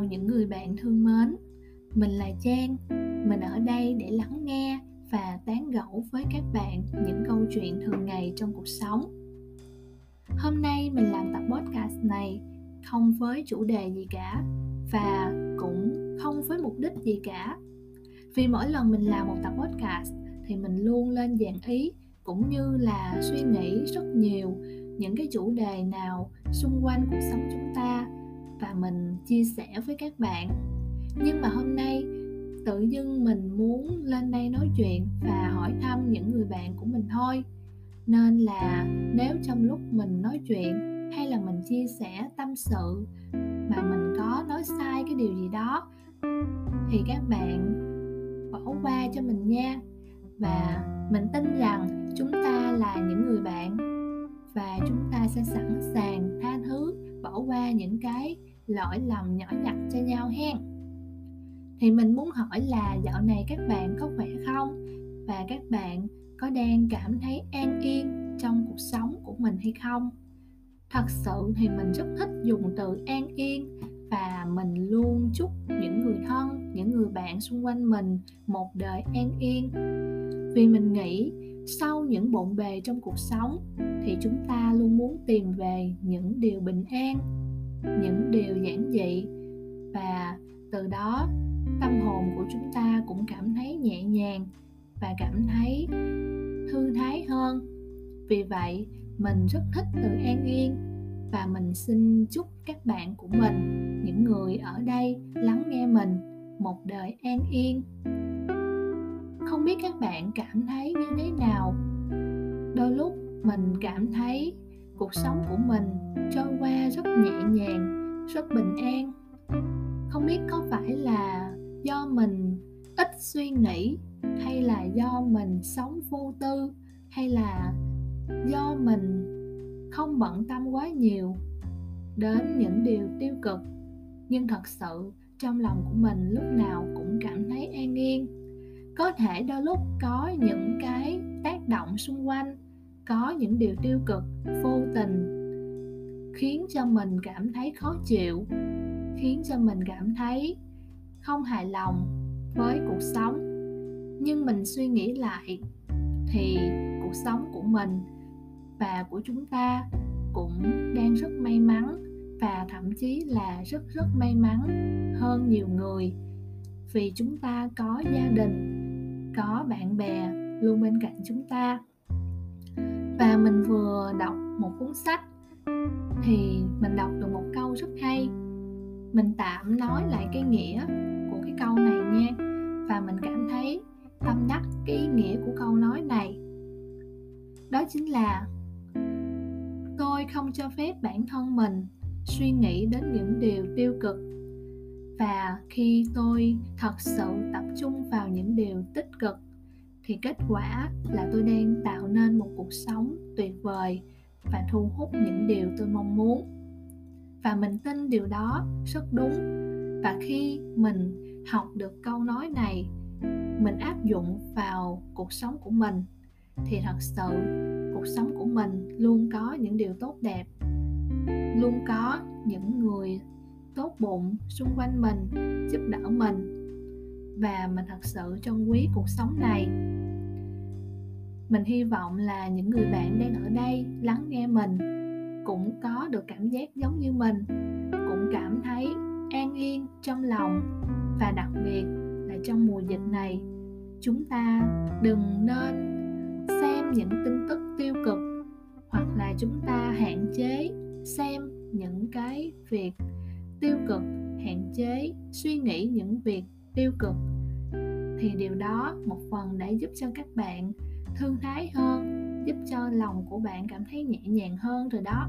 chào những người bạn thương mến. Mình là trang, mình ở đây để lắng nghe và tán gẫu với các bạn những câu chuyện thường ngày trong cuộc sống. Hôm nay mình làm tập podcast này không với chủ đề gì cả và cũng không với mục đích gì cả. Vì mỗi lần mình làm một tập podcast thì mình luôn lên dàn ý cũng như là suy nghĩ rất nhiều những cái chủ đề nào xung quanh cuộc sống chúng ta và mình chia sẻ với các bạn. Nhưng mà hôm nay, tự dưng mình muốn lên đây nói chuyện và hỏi thăm những người bạn của mình thôi. Nên là nếu trong lúc mình nói chuyện hay là mình chia sẻ tâm sự mà mình có nói sai cái điều gì đó, thì các bạn bỏ qua cho mình nha. Và mình tin rằng chúng ta là những người bạn và chúng ta sẽ sẵn sàng tha thứ, bỏ qua những cái lỗi lầm nhỏ nhặt cho nhau hen. Thì mình muốn hỏi là dạo này các bạn có khỏe không? Và các bạn có đang cảm thấy an yên trong cuộc sống của mình hay không? Thật sự thì mình rất thích dùng từ an yên và mình luôn chúc những người thân, những người bạn xung quanh mình một đời an yên. Vì mình nghĩ sau những bộn bề trong cuộc sống thì chúng ta luôn muốn tìm về những điều bình an những điều giản dị. Và từ đó, tâm hồn của chúng ta cũng cảm thấy nhẹ nhàng và cảm thấy thư thái hơn. Vì vậy, mình rất thích từ an yên và mình xin chúc các bạn của mình, những người ở đây lắng nghe mình một đời an yên. Không biết các bạn cảm thấy như thế nào? Đôi lúc mình cảm thấy cuộc sống của mình trôi qua rất nhẹ nhàng, rất bình an. Không biết có phải là do mình ít suy nghĩ, hay là do mình sống vô tư, hay là do mình không bận tâm quá nhiều đến những điều tiêu cực. Nhưng thật sự, trong lòng của mình lúc nào cũng cảm thấy an yên. Có thể đôi lúc có những cái tác động xung quanh có những điều tiêu cực, vô tình, khiến cho mình cảm thấy khó chịu, khiến cho mình cảm thấy không hài lòng với cuộc sống. Nhưng mình suy nghĩ lại thì cuộc sống của mình và của chúng ta cũng đang rất may mắn và thậm chí là rất rất may mắn hơn nhiều người. Vì chúng ta có gia đình, có bạn bè luôn bên cạnh chúng ta và mình vừa đọc một cuốn sách thì mình đọc được một câu rất hay. Mình tạm nói lại cái nghĩa của cái câu này nha. Và mình cảm thấy tâm đắc cái ý nghĩa của câu nói này. Đó chính là, tôi không cho phép bản thân mình suy nghĩ đến những điều tiêu cực. Và khi tôi thật sự tập trung vào những điều tích cực thì kết quả là tôi đang tạo nên một cuộc sống tuyệt vời và thu hút những điều tôi mong muốn. Và mình tin điều đó rất đúng. Và khi mình học được câu nói này, mình áp dụng vào cuộc sống của mình, thì thật sự cuộc sống của mình luôn có những điều tốt đẹp, luôn có những người tốt bụng xung quanh mình, giúp đỡ mình. Và mình thật sự trân quý cuộc sống này mình hy vọng là những người bạn đang ở đây lắng nghe mình cũng có được cảm giác giống như mình, cũng cảm thấy an yên trong lòng và đặc biệt là trong mùa dịch này. Chúng ta đừng nên xem những tin tức tiêu cực hoặc là chúng ta hạn chế xem những cái việc tiêu cực, hạn chế suy nghĩ những việc tiêu cực. Thì điều đó một phần đã giúp cho các bạn thư thái hơn, giúp cho lòng của bạn cảm thấy nhẹ nhàng hơn rồi đó.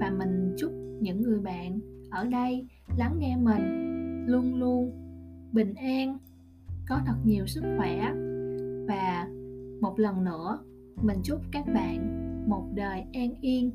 Và mình chúc những người bạn ở đây lắng nghe mình, luôn luôn bình an, có thật nhiều sức khỏe. Và một lần nữa, mình chúc các bạn một đời an yên.